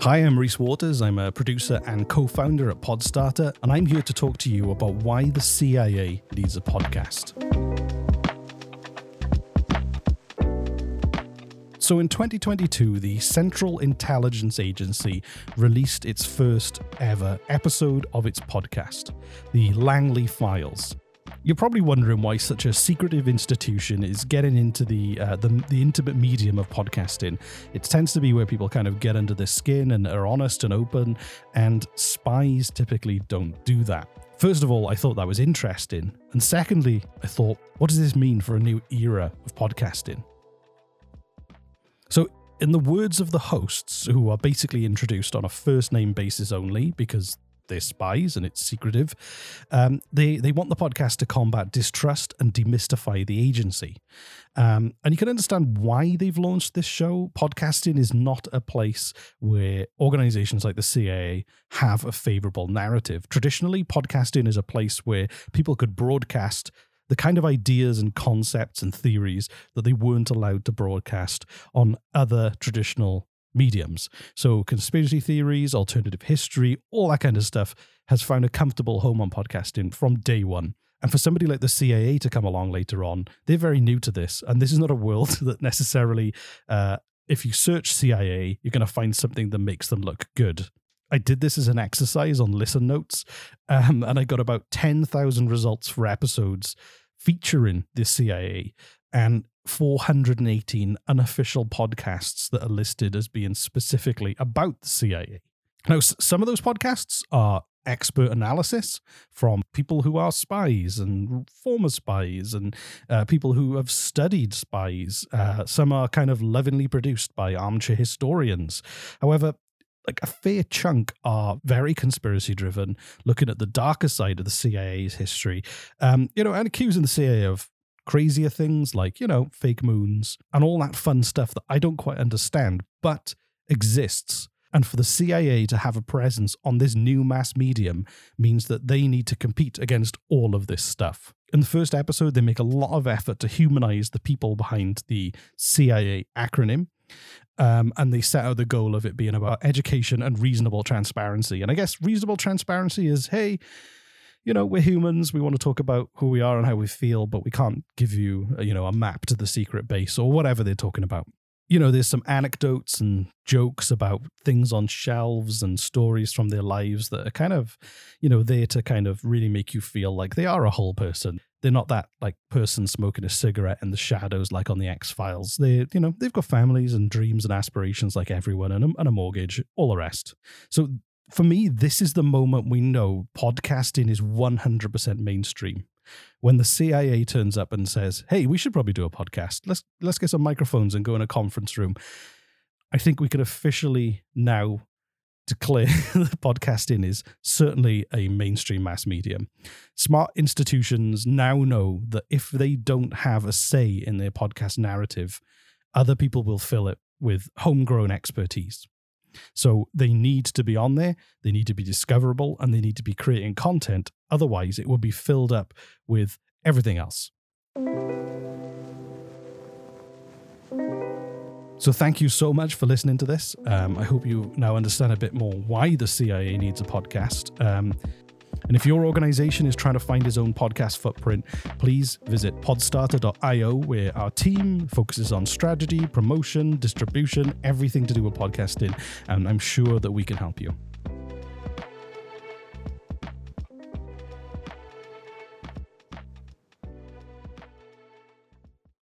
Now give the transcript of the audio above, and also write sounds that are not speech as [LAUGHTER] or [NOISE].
Hi, I'm Reese Waters. I'm a producer and co founder at Podstarter, and I'm here to talk to you about why the CIA needs a podcast. So, in 2022, the Central Intelligence Agency released its first ever episode of its podcast, the Langley Files. You're probably wondering why such a secretive institution is getting into the, uh, the the intimate medium of podcasting. It tends to be where people kind of get under their skin and are honest and open, and spies typically don't do that. First of all, I thought that was interesting, and secondly, I thought, what does this mean for a new era of podcasting? So, in the words of the hosts, who are basically introduced on a first name basis only because they're spies and it's secretive. Um, they they want the podcast to combat distrust and demystify the agency. Um, and you can understand why they've launched this show. Podcasting is not a place where organizations like the CIA have a favorable narrative. Traditionally, podcasting is a place where people could broadcast the kind of ideas and concepts and theories that they weren't allowed to broadcast on other traditional mediums. So, conspiracy theories, alternative history, all that kind of stuff has found a comfortable home on podcasting from day one. And for somebody like the CIA to come along later on, they're very new to this. And this is not a world [LAUGHS] that necessarily, uh, if you search CIA, you're going to find something that makes them look good. I did this as an exercise on listen notes, um, and I got about 10,000 results for episodes featuring the CIA. And 418 unofficial podcasts that are listed as being specifically about the CIA. Now, some of those podcasts are expert analysis from people who are spies and former spies and uh, people who have studied spies. Uh, some are kind of lovingly produced by armchair historians. However, like a fair chunk are very conspiracy driven, looking at the darker side of the CIA's history, um, you know, and accusing the CIA of crazier things like, you know, fake moons and all that fun stuff that I don't quite understand, but exists. And for the CIA to have a presence on this new mass medium means that they need to compete against all of this stuff. In the first episode, they make a lot of effort to humanize the people behind the CIA acronym. Um, and they set out the goal of it being about education and reasonable transparency. And I guess reasonable transparency is hey, you know, we're humans. We want to talk about who we are and how we feel, but we can't give you, uh, you know, a map to the secret base or whatever they're talking about. You know, there's some anecdotes and jokes about things on shelves and stories from their lives that are kind of, you know, there to kind of really make you feel like they are a whole person. They're not that like person smoking a cigarette in the shadows like on the X Files. They, you know, they've got families and dreams and aspirations like everyone, and a, and a mortgage, all the rest. So for me, this is the moment we know podcasting is 100% mainstream. When the CIA turns up and says, "Hey, we should probably do a podcast. Let's let's get some microphones and go in a conference room." I think we could officially now declare [LAUGHS] that podcasting is certainly a mainstream mass medium. Smart institutions now know that if they don't have a say in their podcast narrative, other people will fill it with homegrown expertise. So they need to be on there, they need to be discoverable, and they need to be creating content. Otherwise, it will be filled up with everything else. So, thank you so much for listening to this. Um, I hope you now understand a bit more why the CIA needs a podcast. Um, and if your organization is trying to find its own podcast footprint, please visit podstarter.io, where our team focuses on strategy, promotion, distribution, everything to do with podcasting. And I'm sure that we can help you.